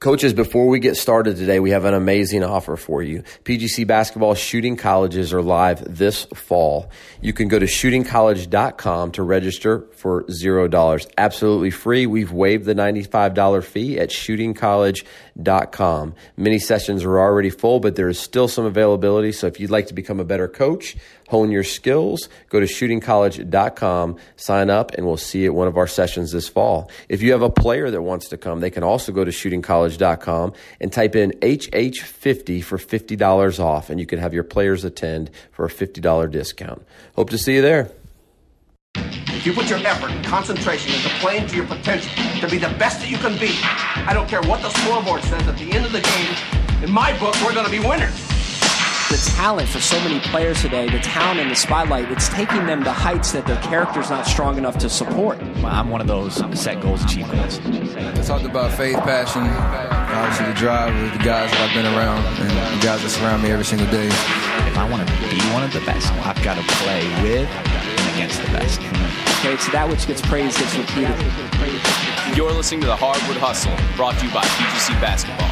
Coaches, before we get started today, we have an amazing offer for you. PGC basketball shooting colleges are live this fall. You can go to shootingcollege.com to register for $0. Absolutely free. We've waived the $95 fee at shootingcollege.com. Many sessions are already full, but there is still some availability. So if you'd like to become a better coach, hone your skills, go to shootingcollege.com, sign up, and we'll see you at one of our sessions this fall. If you have a player that wants to come, they can also go to shootingcollege.com and type in HH50 for $50 off, and you can have your players attend for a $50 discount. Hope to see you there. If you put your effort and concentration into playing to your potential, to be the best that you can be, I don't care what the scoreboard says at the end of the game, in my book, we're going to be winners. The talent for so many players today, the talent in the spotlight, it's taking them to heights that their character's not strong enough to support. I'm one of those set goals, achieve goals. I talked about faith, passion, obviously the drive of the guys that I've been around and the guys that surround me every single day. If I want to be one of the best, I've got to play with and against the best. Okay, so that which gets praised gets repeated. You're listening to the Hardwood Hustle, brought to you by PGC Basketball.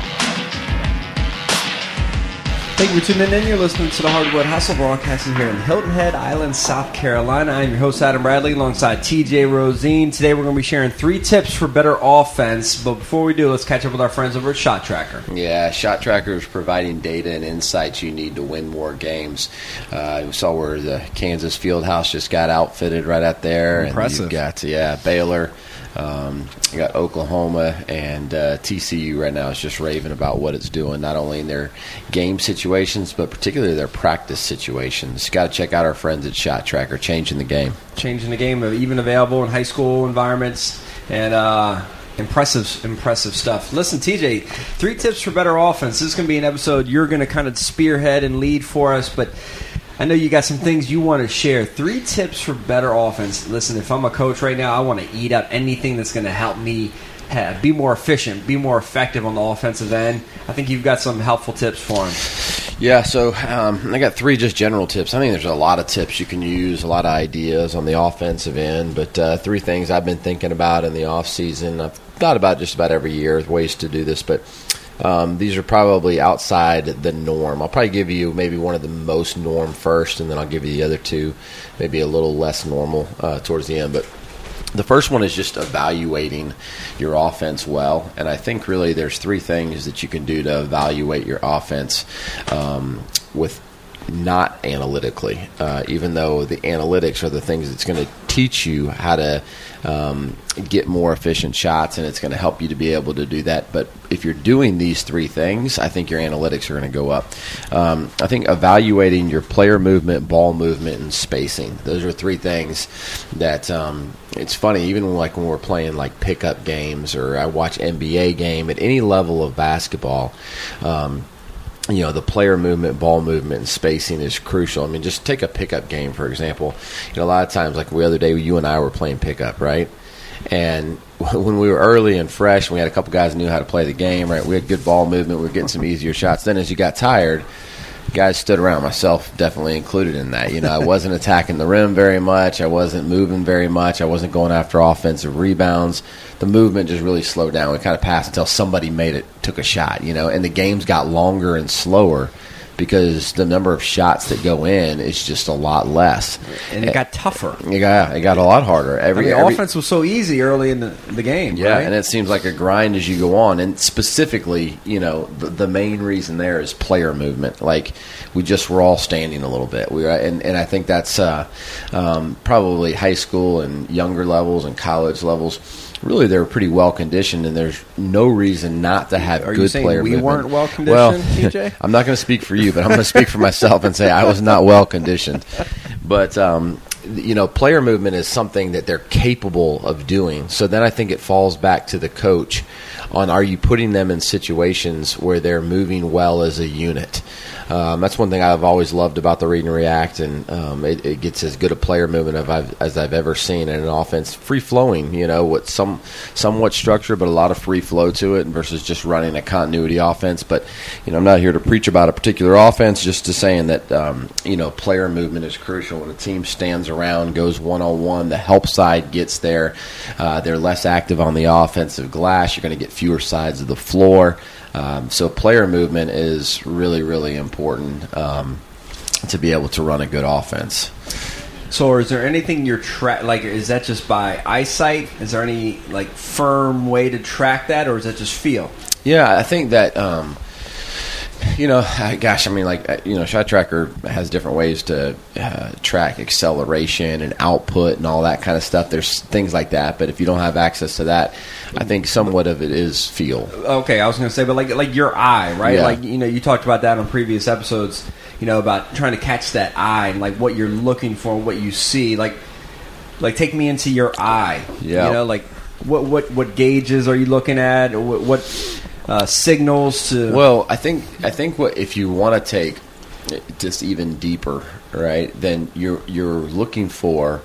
Thank you for tuning in. You're listening to the Hardwood Hustle broadcasting here in Hilton Head Island, South Carolina. I'm your host, Adam Bradley, alongside TJ Rosene. Today we're going to be sharing three tips for better offense. But before we do, let's catch up with our friends over at Shot Tracker. Yeah, Shot Tracker is providing data and insights you need to win more games. Uh, we saw where the Kansas Fieldhouse just got outfitted right out there. Impressive. And you've got, yeah, Baylor. Um, you got Oklahoma and uh, TCU right now is just raving about what it's doing, not only in their game situations, but particularly their practice situations. Got to check out our friends at Shot Tracker, changing the game. Changing the game, even available in high school environments. And, uh, Impressive, impressive stuff. Listen, TJ, three tips for better offense. This is going to be an episode you're going to kind of spearhead and lead for us, but I know you got some things you want to share. Three tips for better offense. Listen, if I'm a coach right now, I want to eat up anything that's going to help me have, be more efficient, be more effective on the offensive end. I think you've got some helpful tips for them. Yeah, so um, I got three just general tips. I think there's a lot of tips you can use, a lot of ideas on the offensive end, but uh, three things I've been thinking about in the off season. I've thought about just about every year ways to do this, but um, these are probably outside the norm. I'll probably give you maybe one of the most norm first, and then I'll give you the other two, maybe a little less normal uh, towards the end. But the first one is just evaluating your offense well, and I think really there's three things that you can do to evaluate your offense um, with not analytically, uh, even though the analytics are the things that's going to teach you how to um, get more efficient shots, and it's going to help you to be able to do that. But if you're doing these three things, I think your analytics are going to go up. Um, I think evaluating your player movement, ball movement, and spacing; those are three things that um, it's funny. Even like when we're playing like pickup games, or I watch NBA game at any level of basketball. Um, you know the player movement, ball movement, and spacing is crucial. I mean, just take a pickup game for example. You know, a lot of times, like the other day, you and I were playing pickup, right? And when we were early and fresh, we had a couple guys knew how to play the game, right? We had good ball movement. We were getting some easier shots. Then, as you got tired, guys stood around. Myself definitely included in that. You know, I wasn't attacking the rim very much. I wasn't moving very much. I wasn't going after offensive rebounds. The movement just really slowed down. We kind of passed until somebody made it, took a shot. You know, and the games got longer and slower because the number of shots that go in is just a lot less, and it got tougher. It got it got a lot harder. Every, I mean, every offense was so easy early in the, the game. yeah, right? and it seems like a grind as you go on. And specifically, you know, the, the main reason there is player movement. Like we just were all standing a little bit. We were, and and I think that's uh, um, probably high school and younger levels and college levels. Really, they're pretty well conditioned, and there's no reason not to have Are good you saying player we movement. weren't well conditioned, Well, TJ? I'm not going to speak for you, but I'm going to speak for myself and say I was not well conditioned. But um, you know, player movement is something that they're capable of doing. So then I think it falls back to the coach on are you putting them in situations where they're moving well as a unit. Um, that's one thing I've always loved about the read and react, and um, it, it gets as good a player movement as I've, as I've ever seen in an offense. Free flowing, you know, with some somewhat structure, but a lot of free flow to it versus just running a continuity offense. But you know, I'm not here to preach about a particular offense, just to saying that um, you know player movement is crucial when a team stands around, goes one on one. The help side gets there. Uh, they're less active on the offensive glass. You're going to get fewer sides of the floor. Um, so player movement is really, really important um, to be able to run a good offense. So, is there anything you're tra- like? Is that just by eyesight? Is there any like firm way to track that, or is that just feel? Yeah, I think that. Um, you know, gosh, I mean, like uh, you know, Shot Tracker has different ways to uh, track acceleration and output and all that kind of stuff. There's things like that, but if you don't have access to that, I think somewhat of it is feel. Okay, I was going to say, but like like your eye, right? Yeah. Like you know, you talked about that on previous episodes. You know about trying to catch that eye and like what you're looking for, what you see. Like like take me into your eye. Yeah. You know, like what what what gauges are you looking at, or what, what uh, signals to? Well, I think I think what if you want to take just even deeper, right? Then you're you're looking for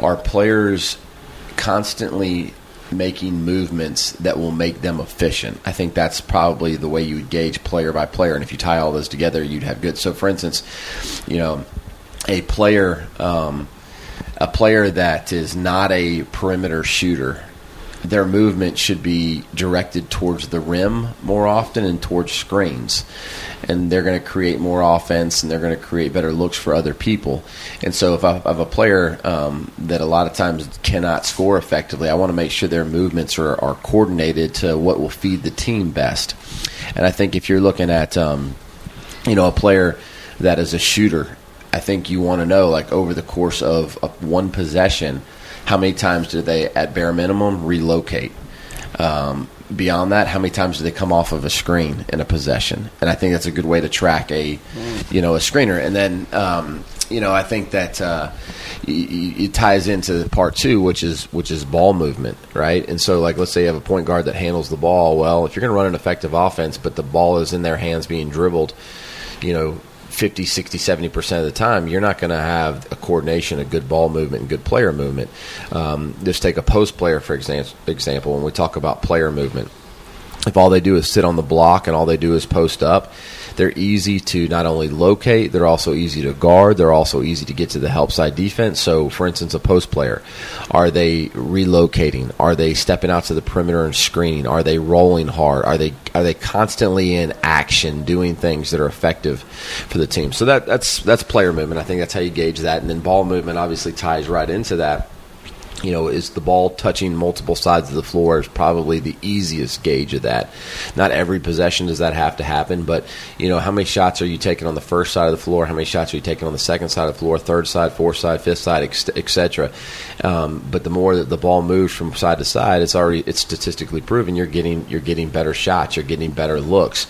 are players constantly making movements that will make them efficient. I think that's probably the way you gauge player by player, and if you tie all those together, you'd have good. So, for instance, you know, a player. Um, a player that is not a perimeter shooter, their movement should be directed towards the rim more often and towards screens. And they're going to create more offense and they're going to create better looks for other people. And so, if I have a player um, that a lot of times cannot score effectively, I want to make sure their movements are, are coordinated to what will feed the team best. And I think if you're looking at, um, you know, a player that is a shooter I think you want to know, like over the course of, of one possession, how many times do they, at bare minimum, relocate? Um, beyond that, how many times do they come off of a screen in a possession? And I think that's a good way to track a, you know, a screener. And then, um, you know, I think that uh, it ties into part two, which is which is ball movement, right? And so, like, let's say you have a point guard that handles the ball. Well, if you're going to run an effective offense, but the ball is in their hands being dribbled, you know, 50, 60, 70% of the time, you're not going to have a coordination, a good ball movement, and good player movement. Um, just take a post player, for example, when we talk about player movement. If all they do is sit on the block and all they do is post up, they're easy to not only locate, they're also easy to guard, they're also easy to get to the help side defense. So, for instance, a post player, are they relocating? Are they stepping out to the perimeter and screening? Are they rolling hard? Are they are they constantly in action doing things that are effective for the team? So that that's that's player movement. I think that's how you gauge that, and then ball movement obviously ties right into that you know, is the ball touching multiple sides of the floor is probably the easiest gauge of that. Not every possession does that have to happen, but you know, how many shots are you taking on the first side of the floor? How many shots are you taking on the second side of the floor, third side, fourth side, fifth side, etc. Um, but the more that the ball moves from side to side, it's already it's statistically proven you're getting you're getting better shots, you're getting better looks.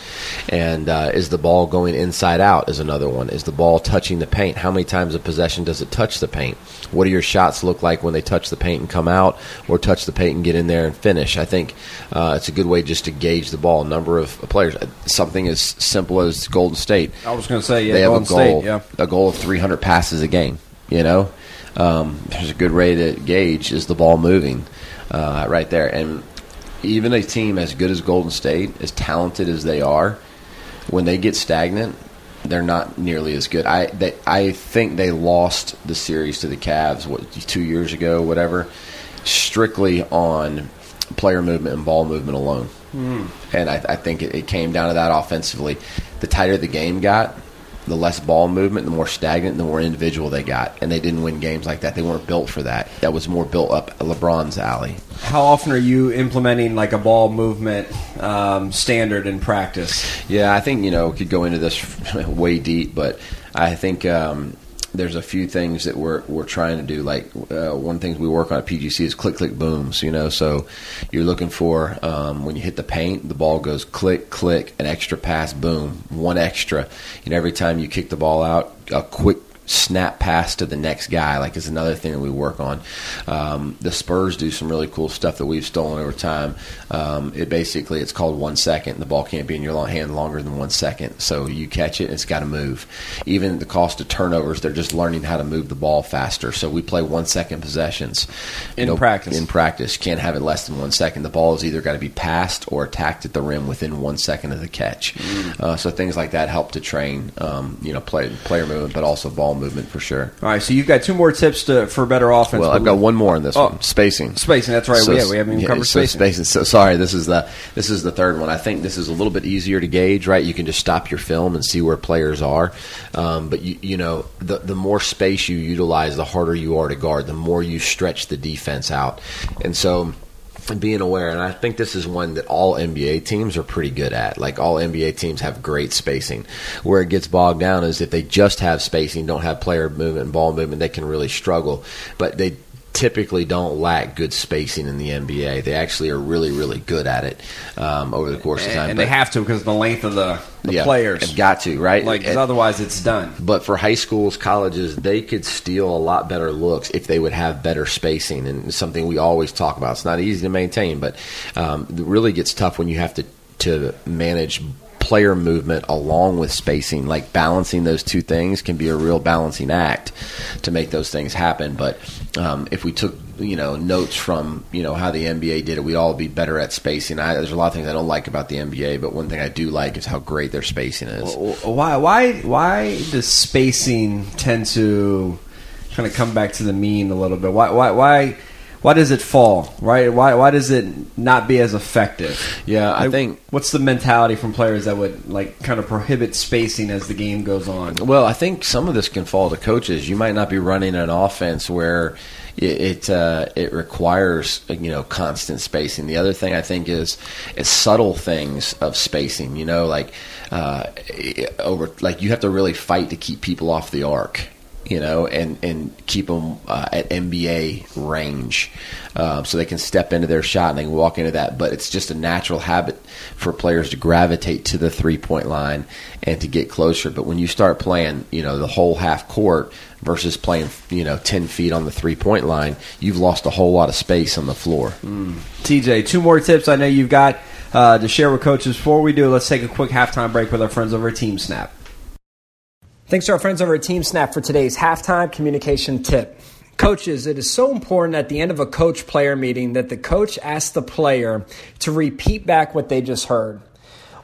And uh, is the ball going inside out? Is another one. Is the ball touching the paint? How many times a possession does it touch the paint? What do your shots look like when they touch the paint and come out, or touch the paint and get in there and finish? I think uh, it's a good way just to gauge the ball. Number of players. Something as simple as Golden State. I was going to say, yeah, they have Golden a goal, State, yeah. a goal of 300 passes a game. You know, um, there's a good way to gauge is the ball moving uh, right there, and even a team as good as Golden State, as talented as they are, when they get stagnant, they're not nearly as good. I they, I think they lost the series to the Cavs what two years ago, whatever, strictly on player movement and ball movement alone. Hmm. And I, I think it, it came down to that offensively. The tighter the game got, the less ball movement, the more stagnant, the more individual they got, and they didn't win games like that. They weren't built for that. That was more built up LeBron's alley. How often are you implementing like a ball movement um, standard in practice? Yeah, I think you know could go into this way deep, but I think um, there's a few things that we're we're trying to do. Like uh, one of the things we work on at PGC is click click booms. You know, so you're looking for um, when you hit the paint, the ball goes click click, an extra pass, boom, one extra. Know, every time you kick the ball out, a quick snap pass to the next guy like is another thing that we work on. Um, the spurs do some really cool stuff that we've stolen over time. Um, it basically it's called one second. The ball can't be in your hand longer than one second. So you catch it it's got to move. Even the cost of turnovers they're just learning how to move the ball faster. So we play one second possessions. In practice. in practice. Can't have it less than one second. The ball has either got to be passed or attacked at the rim within one second of the catch. Uh, so things like that help to train um, you know play, player movement but also ball movement for sure. All right, so you've got two more tips to, for better offense. Well, I've got one more on this Oh. one: spacing. Spacing, that's right. Yeah, we haven't even covered so spacing. So sorry, this is the this is the third one. I think this is a little bit easier to gauge, right? You can just stop your film and see where players are. Um, but you you know, the the more space you utilize, the harder you are to guard. The more you stretch the defense out, and so. Being aware, and I think this is one that all NBA teams are pretty good at. Like all NBA teams have great spacing. Where it gets bogged down is if they just have spacing, don't have player movement and ball movement, they can really struggle. But they typically don't lack good spacing in the NBA. They actually are really, really good at it um, over the course of time. and they have to because the length of the, the yeah, players. have got to right. like, And- otherwise it's done. but for high schools, colleges, they could steal a lot better looks if they would have better spacing, and something we always talk about. It's not easy to maintain, but um, it really gets tough when you have to to manage player movement along with spacing. Like balancing those two things can be a real balancing act to make those things happen. But um, if we took you know notes from you know how the NBA did it, we'd all be better at spacing. I, there's a lot of things I don't like about the NBA, but one thing I do like is how great their spacing is. Why why why does spacing tend to kind of come back to the mean a little bit? Why why why why does it fall? Right? Why why does it not be as effective? Yeah, I Like, think what's the mentality from players that would like kind of prohibit spacing as the game goes on? Well, I think some of this can fall to coaches. You might not be running an offense where it it, uh, it requires you know constant spacing. The other thing I think is is subtle things of spacing. You know, like uh, over like you have to really fight to keep people off the arc. You know, and and keep them uh, at NBA range, um, so they can step into their shot and they can walk into that. But it's just a natural habit for players to gravitate to the three point line and to get closer. But when you start playing, you know, the whole half court versus playing, you know, ten feet on the three point line, you've lost a whole lot of space on the floor. TJ, two more tips I know you've got uh, to share with coaches. Before we do, let's take a quick halftime break with our friends over at Team Snap. Thanks to our friends over at Team Snap for today's halftime communication tip. Coaches, it is so important at the end of a coach player meeting that the coach asks the player to repeat back what they just heard.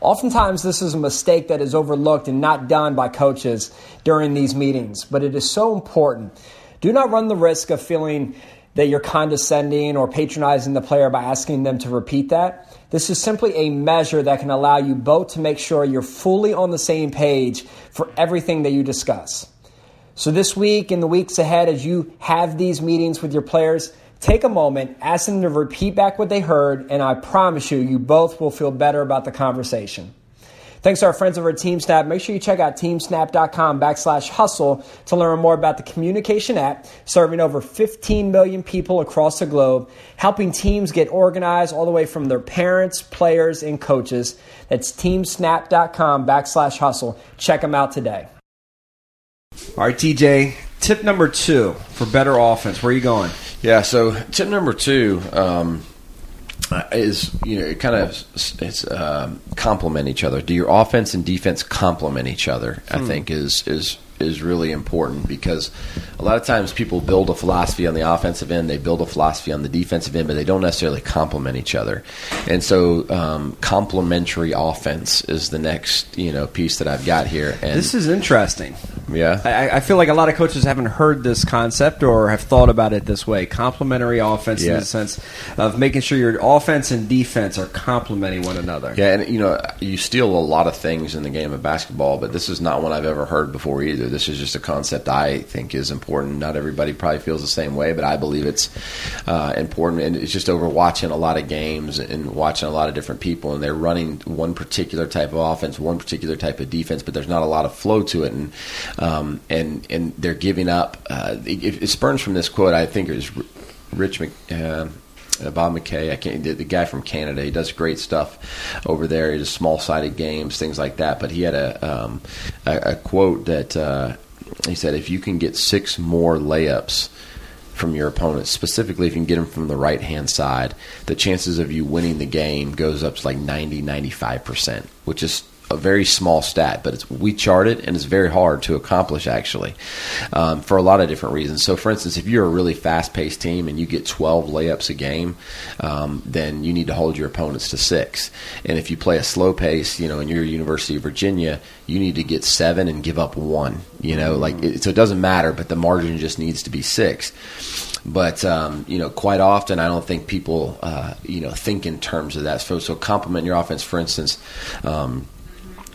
Oftentimes, this is a mistake that is overlooked and not done by coaches during these meetings, but it is so important. Do not run the risk of feeling that you're condescending or patronizing the player by asking them to repeat that. This is simply a measure that can allow you both to make sure you're fully on the same page for everything that you discuss. So, this week and the weeks ahead, as you have these meetings with your players, take a moment, ask them to repeat back what they heard, and I promise you, you both will feel better about the conversation. Thanks to our friends over at TeamSnap. Make sure you check out teamsnap.com backslash hustle to learn more about the communication app serving over 15 million people across the globe, helping teams get organized all the way from their parents, players, and coaches. That's teamsnap.com backslash hustle. Check them out today. All right, TJ, tip number two for better offense. Where are you going? Yeah. So tip number two um, is you know it kind of it's um, complement each other. Do your offense and defense complement each other? I think is is is really important because a lot of times people build a philosophy on the offensive end, they build a philosophy on the defensive end, but they don't necessarily complement each other. And so, um, complementary offense is the next you know piece that I've got here. And This is interesting. yeah, I, I feel like a lot of coaches haven't heard this concept or have thought about it this way. Complementary offense in the sense of making sure your offense and defense are complementing one another. Yeah, and you know, you steal a lot of things in the game of basketball, but this is not one I've ever heard before either. This is just a concept I think is important. Not everybody probably feels the same way, but I believe it's uh, important. And it's just over watching a lot of games and watching a lot of different people, and they're running one particular type of offense, one particular type of defense, but there's not a lot of flow to it, and um, and and they're giving up. Uh, it, it spurns from this quote. I think was Rich. Mc, uh, uh, Bob McKay, I can't, the, the guy from Canada, he does great stuff over there. He does small sided games, things like that. But he had a um, a, a quote that uh, he said, "If you can get six more layups." From your opponent, specifically if you can get them from the right hand side, the chances of you winning the game goes up to like 90, 95%, which is a very small stat, but it's, we chart it, and it's very hard to accomplish actually, um, for a lot of different reasons. So, for instance, if you're a really fast-paced team and you get 12 layups a game, um, then you need to hold your opponents to six. And if you play a slow pace, you know, in your University of Virginia, you need to get seven and give up one. You know, like it, so it doesn't matter, but the margin just needs to be six. But um, you know, quite often I don't think people uh, you know think in terms of that. So, so complement your offense, for instance. Um,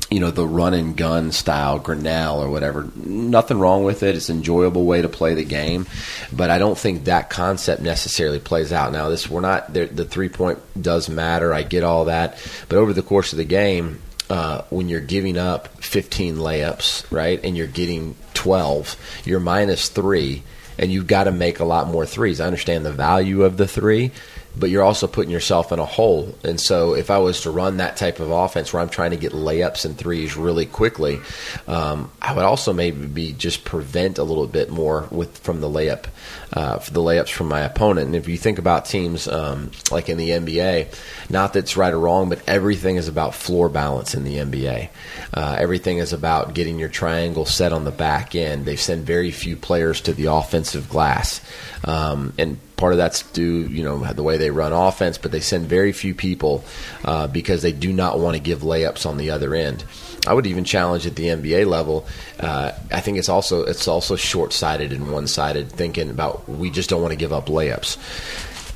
you know the run and gun style Grinnell or whatever. Nothing wrong with it. It's an enjoyable way to play the game, but I don't think that concept necessarily plays out. Now, this we're not the three point does matter. I get all that, but over the course of the game, uh, when you're giving up 15 layups, right, and you're getting 12, you're minus three, and you've got to make a lot more threes. I understand the value of the three, but you're also putting yourself in a hole. And so, if I was to run that type of offense where I'm trying to get layups and threes really quickly, um, I would also maybe be just prevent a little bit more with from the layup, uh, for the layups from my opponent. And if you think about teams um, like in the NBA, not that it's right or wrong, but everything is about floor balance in the NBA. Uh, everything is about getting your triangle set on the back end. They send very few players to the offensive glass, um, and part of that's due, you know, the way they run offense, but they send very few people uh, because they do not want to give layups on the other end. I would even challenge at the NBA level. Uh, I think it's also it's also short sighted and one sided thinking about we just don't want to give up layups.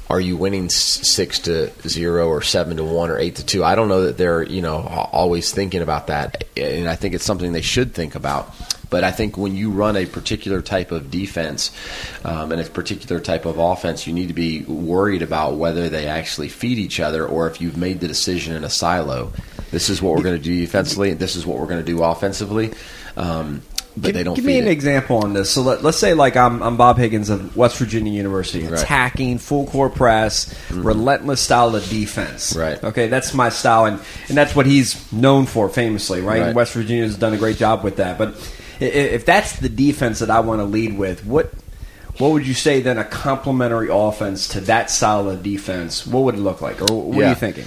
Are you winning six to zero or seven to one or eight to two? I don't know that they're you know always thinking about that, and I think it's something they should think about. But I think when you run a particular type of defense um, and a particular type of offense, you need to be worried about whether they actually feed each other or if you've made the decision in a silo. This is what we're going to do defensively, and this is what we're going to do offensively. Um, but give, they don't. Give me an it. example on this. So let, us say, like I'm, I'm, Bob Huggins of West Virginia University, right. attacking, full court press, mm-hmm. relentless style of defense. Right. Okay, that's my style, and and that's what he's known for famously. Right. right. West Virginia has done a great job with that, but if that's the defense that I want to lead with, what what would you say then a complementary offense to that style of defense? What would it look like, or what yeah. are you thinking?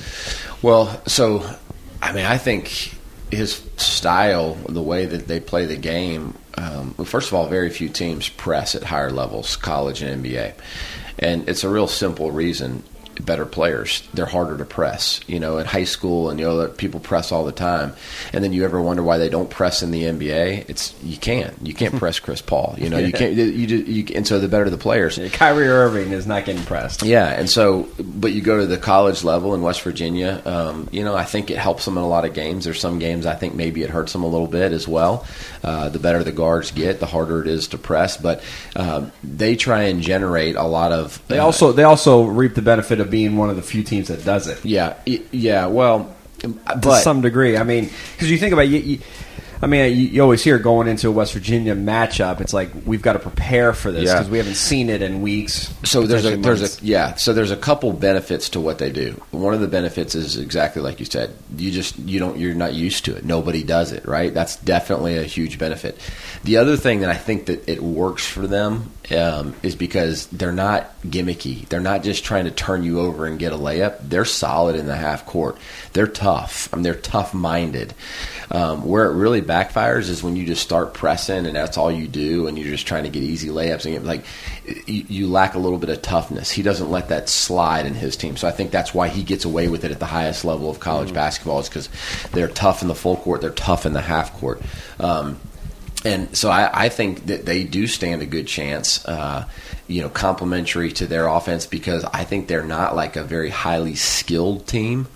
Well, so I mean, I think his style, the way that they play the game. Um, well, first of all, very few teams press at higher levels, college and NBA, and it's a real simple reason better players. They're harder to press. You know, in high school, and you know people press all the time, and then you ever wonder why they don't press in the NBA? It's you can't. You can't press Chris Paul. You know, you can't. You, you, you and so the better the players. Yeah, Kyrie Irving is not getting pressed. Yeah, and so but you go to the college level in West Virginia. Um, you know, I think it helps them in a lot of games. There's some games I think maybe it hurts them a little bit as well. Uh, the better the guards get, the harder it is to press. But um, they try and generate a lot of. They uh, also they also reap the benefit of being one of the few teams that does it. Yeah, yeah. Well, to but, some degree. I mean, because you think about you, you I mean, you, you, always hear going into a West Virginia matchup, it's like we've got to prepare for this because yeah. we haven't seen it in weeks. So there's a there's a yeah. So there's a couple benefits to what they do. One of the benefits is exactly like you said. You just you don't you're not used to it. Nobody does it, right? That's definitely a huge benefit. The other thing that I think that it works for them um, is because they're not gimmicky. They're not just trying to turn you over and get a layup. They're solid in the half court. They're tough. I mean, they're tough minded. Um, where it really backfires is when you just start pressing and that's all you do, and you're just trying to get easy layups and get, like you, you lack a little bit of toughness. He doesn't let that slide in his team, so I think that's why he gets away with it at the highest level of college mm-hmm. basketball is because they're tough in the full court, they're tough in the half court. Um, and so I, I, think that they do stand a good chance, uh, you know, complementary to their offense because I think they're not like a very highly skilled team.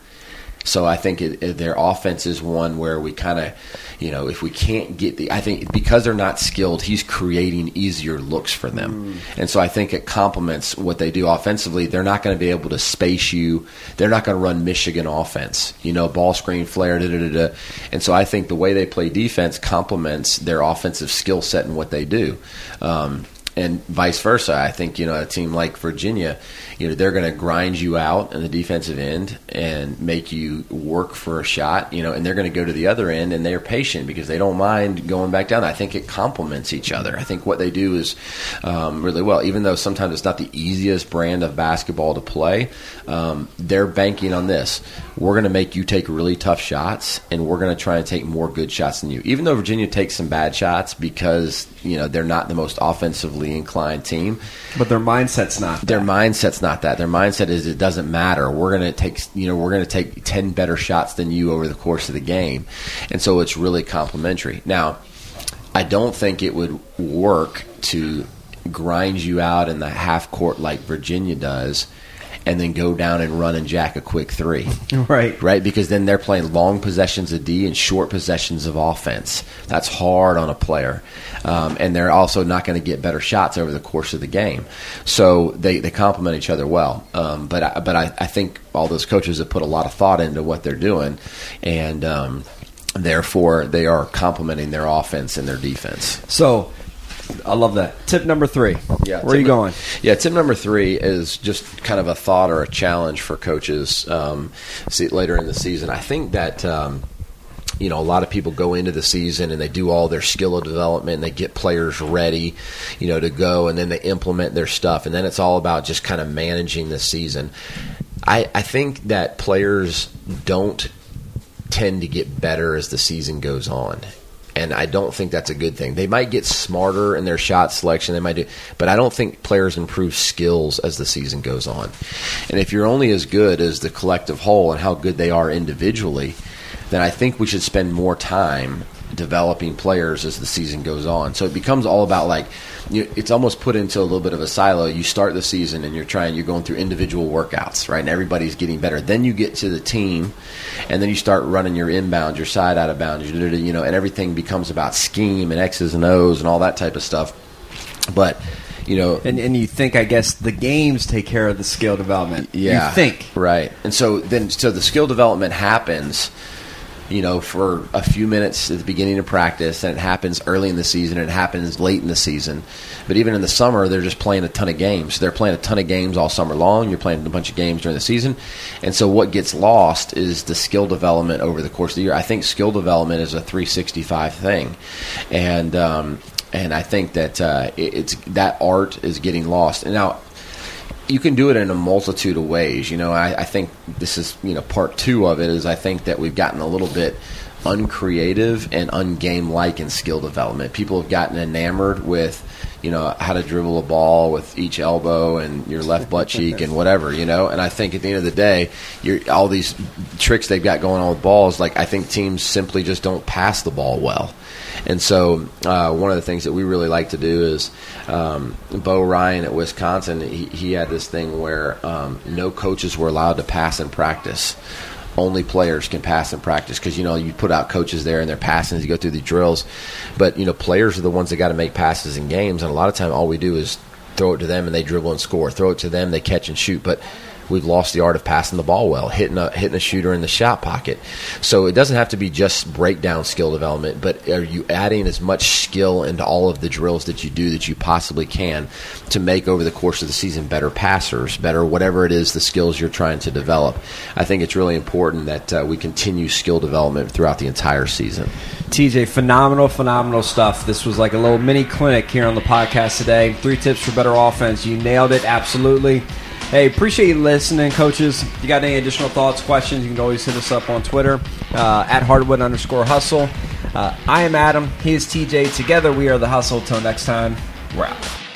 So I think it, it, their offense is one where we kind of, you know, if we can't get the, I think because they're not skilled, he's creating easier looks for them, mm. and so I think it complements what they do offensively. They're not going to be able to space you. They're not going to run Michigan offense, you know, ball screen flare, da, da, da, and so I think the way they play defense complements their offensive skill set and what they do. Um, and vice versa. I think you know a team like Virginia, you know they're going to grind you out in the defensive end and make you work for a shot, you know, and they're going to go to the other end and they're patient because they don't mind going back down. I think it complements each other. I think what they do is um, really well, even though sometimes it's not the easiest brand of basketball to play. Um, they're banking on this. We're going to make you take really tough shots, and we're going to try and take more good shots than you. Even though Virginia takes some bad shots because you know they're not the most offensively inclined team, But their mindset's not. their that. mindset's not that. Their mindset is it doesn't matter. We're going to take you know we're going to take ten better shots than you over the course of the game, and so it's really complementary. Now, I don't think it would work to grind you out in the half court like Virginia does, and then go down and run and jack a quick three Right. right? Because then they're playing long possessions of D and short possessions of offense. That's hard on a player, um, and they're also not going to get better shots over the course of the game. So they, they complement each other well. Um, but I, but I, I think all those coaches have put a lot of thought into what they're doing, and um, therefore they are complementing their offense and their defense. So, I love that. Tip number three. Yeah, Where are you tip going? Yeah, tip number three is just kind of a thought or a challenge for coaches um, see, later in the season. I think that. Um, you know, a lot of people go into the season and they do all their skill development and they get players ready, you know, to go and then they implement their stuff. And then it's all about just kind of managing the season. I, I think that players don't tend to get better as the season goes on. And I don't think that's a good thing. They might get smarter in their shot selection. They might do, but I don't think players improve skills as the season goes on. And if you're only as good as the collective whole and how good they are individually, then I think we should spend more time developing players as the season goes on. So it becomes all about like you, it's almost put into a little bit of a silo. You start the season and you're trying, you're going through individual workouts, right? And everybody's getting better. Then you get to the team, and then you start running your inbound, your side out of bounds, you know, and everything becomes about scheme and X's and O's and all that type of stuff. But you know, And, and you think, I guess, the games take care of the skill development. yeah, You think. right? And so then, so the skill development happens, you know, for a few minutes at the beginning of practice, and it happens early in the season, it happens late in the season. But even in the summer, they're just playing a ton of games. They're playing a ton of games all summer long. You're playing a bunch of games during the season, and so what gets lost is the skill development over the course of the year. I think skill development is a 365 thing, and um, and I think that uh, it's that art is getting lost. And now you can do it in a multitude of ways. You know, I, I think this is you know part two of it is I think that we've gotten a little bit uncreative and ungame like in skill development. People have gotten enamored with you know how to dribble a ball with each elbow and your left butt cheek and whatever you know. And I think at the end of the day, you're, all these tricks they've got going on with balls, like I think teams simply just don't pass the ball well. And so, uh, one of the things that we really like to do is um, Bo Ryan at Wisconsin. He, he had this thing where um, no coaches were allowed to pass in practice. Only players can pass in practice because you know you put out coaches there and they're passing as you go through the drills, but you know players are the ones that got to make passes in games, and a lot of time all we do is throw it to them and they dribble and score. Throw it to them, they catch and shoot, but we've lost the art of passing the ball well, hitting a hitting a shooter in the shot pocket. So it doesn't have to be just breakdown skill development, but are you adding as much skill into all of the drills that you do that you possibly can to make over the course of the season better passers, better whatever it is the skills you're trying to develop? I think it's really important that uh, we continue skill development throughout the entire season. TJ, phenomenal, phenomenal stuff. This was like a little mini clinic here on the podcast today. Three tips for better offense. You nailed it, absolutely. Hey, appreciate you listening, coaches. If you got any additional thoughts, questions, you can always hit us up on Twitter uh, at hardwood underscore hustle. Uh, I am Adam. He is TJ. Together we are the hustle. Till next time, we're out.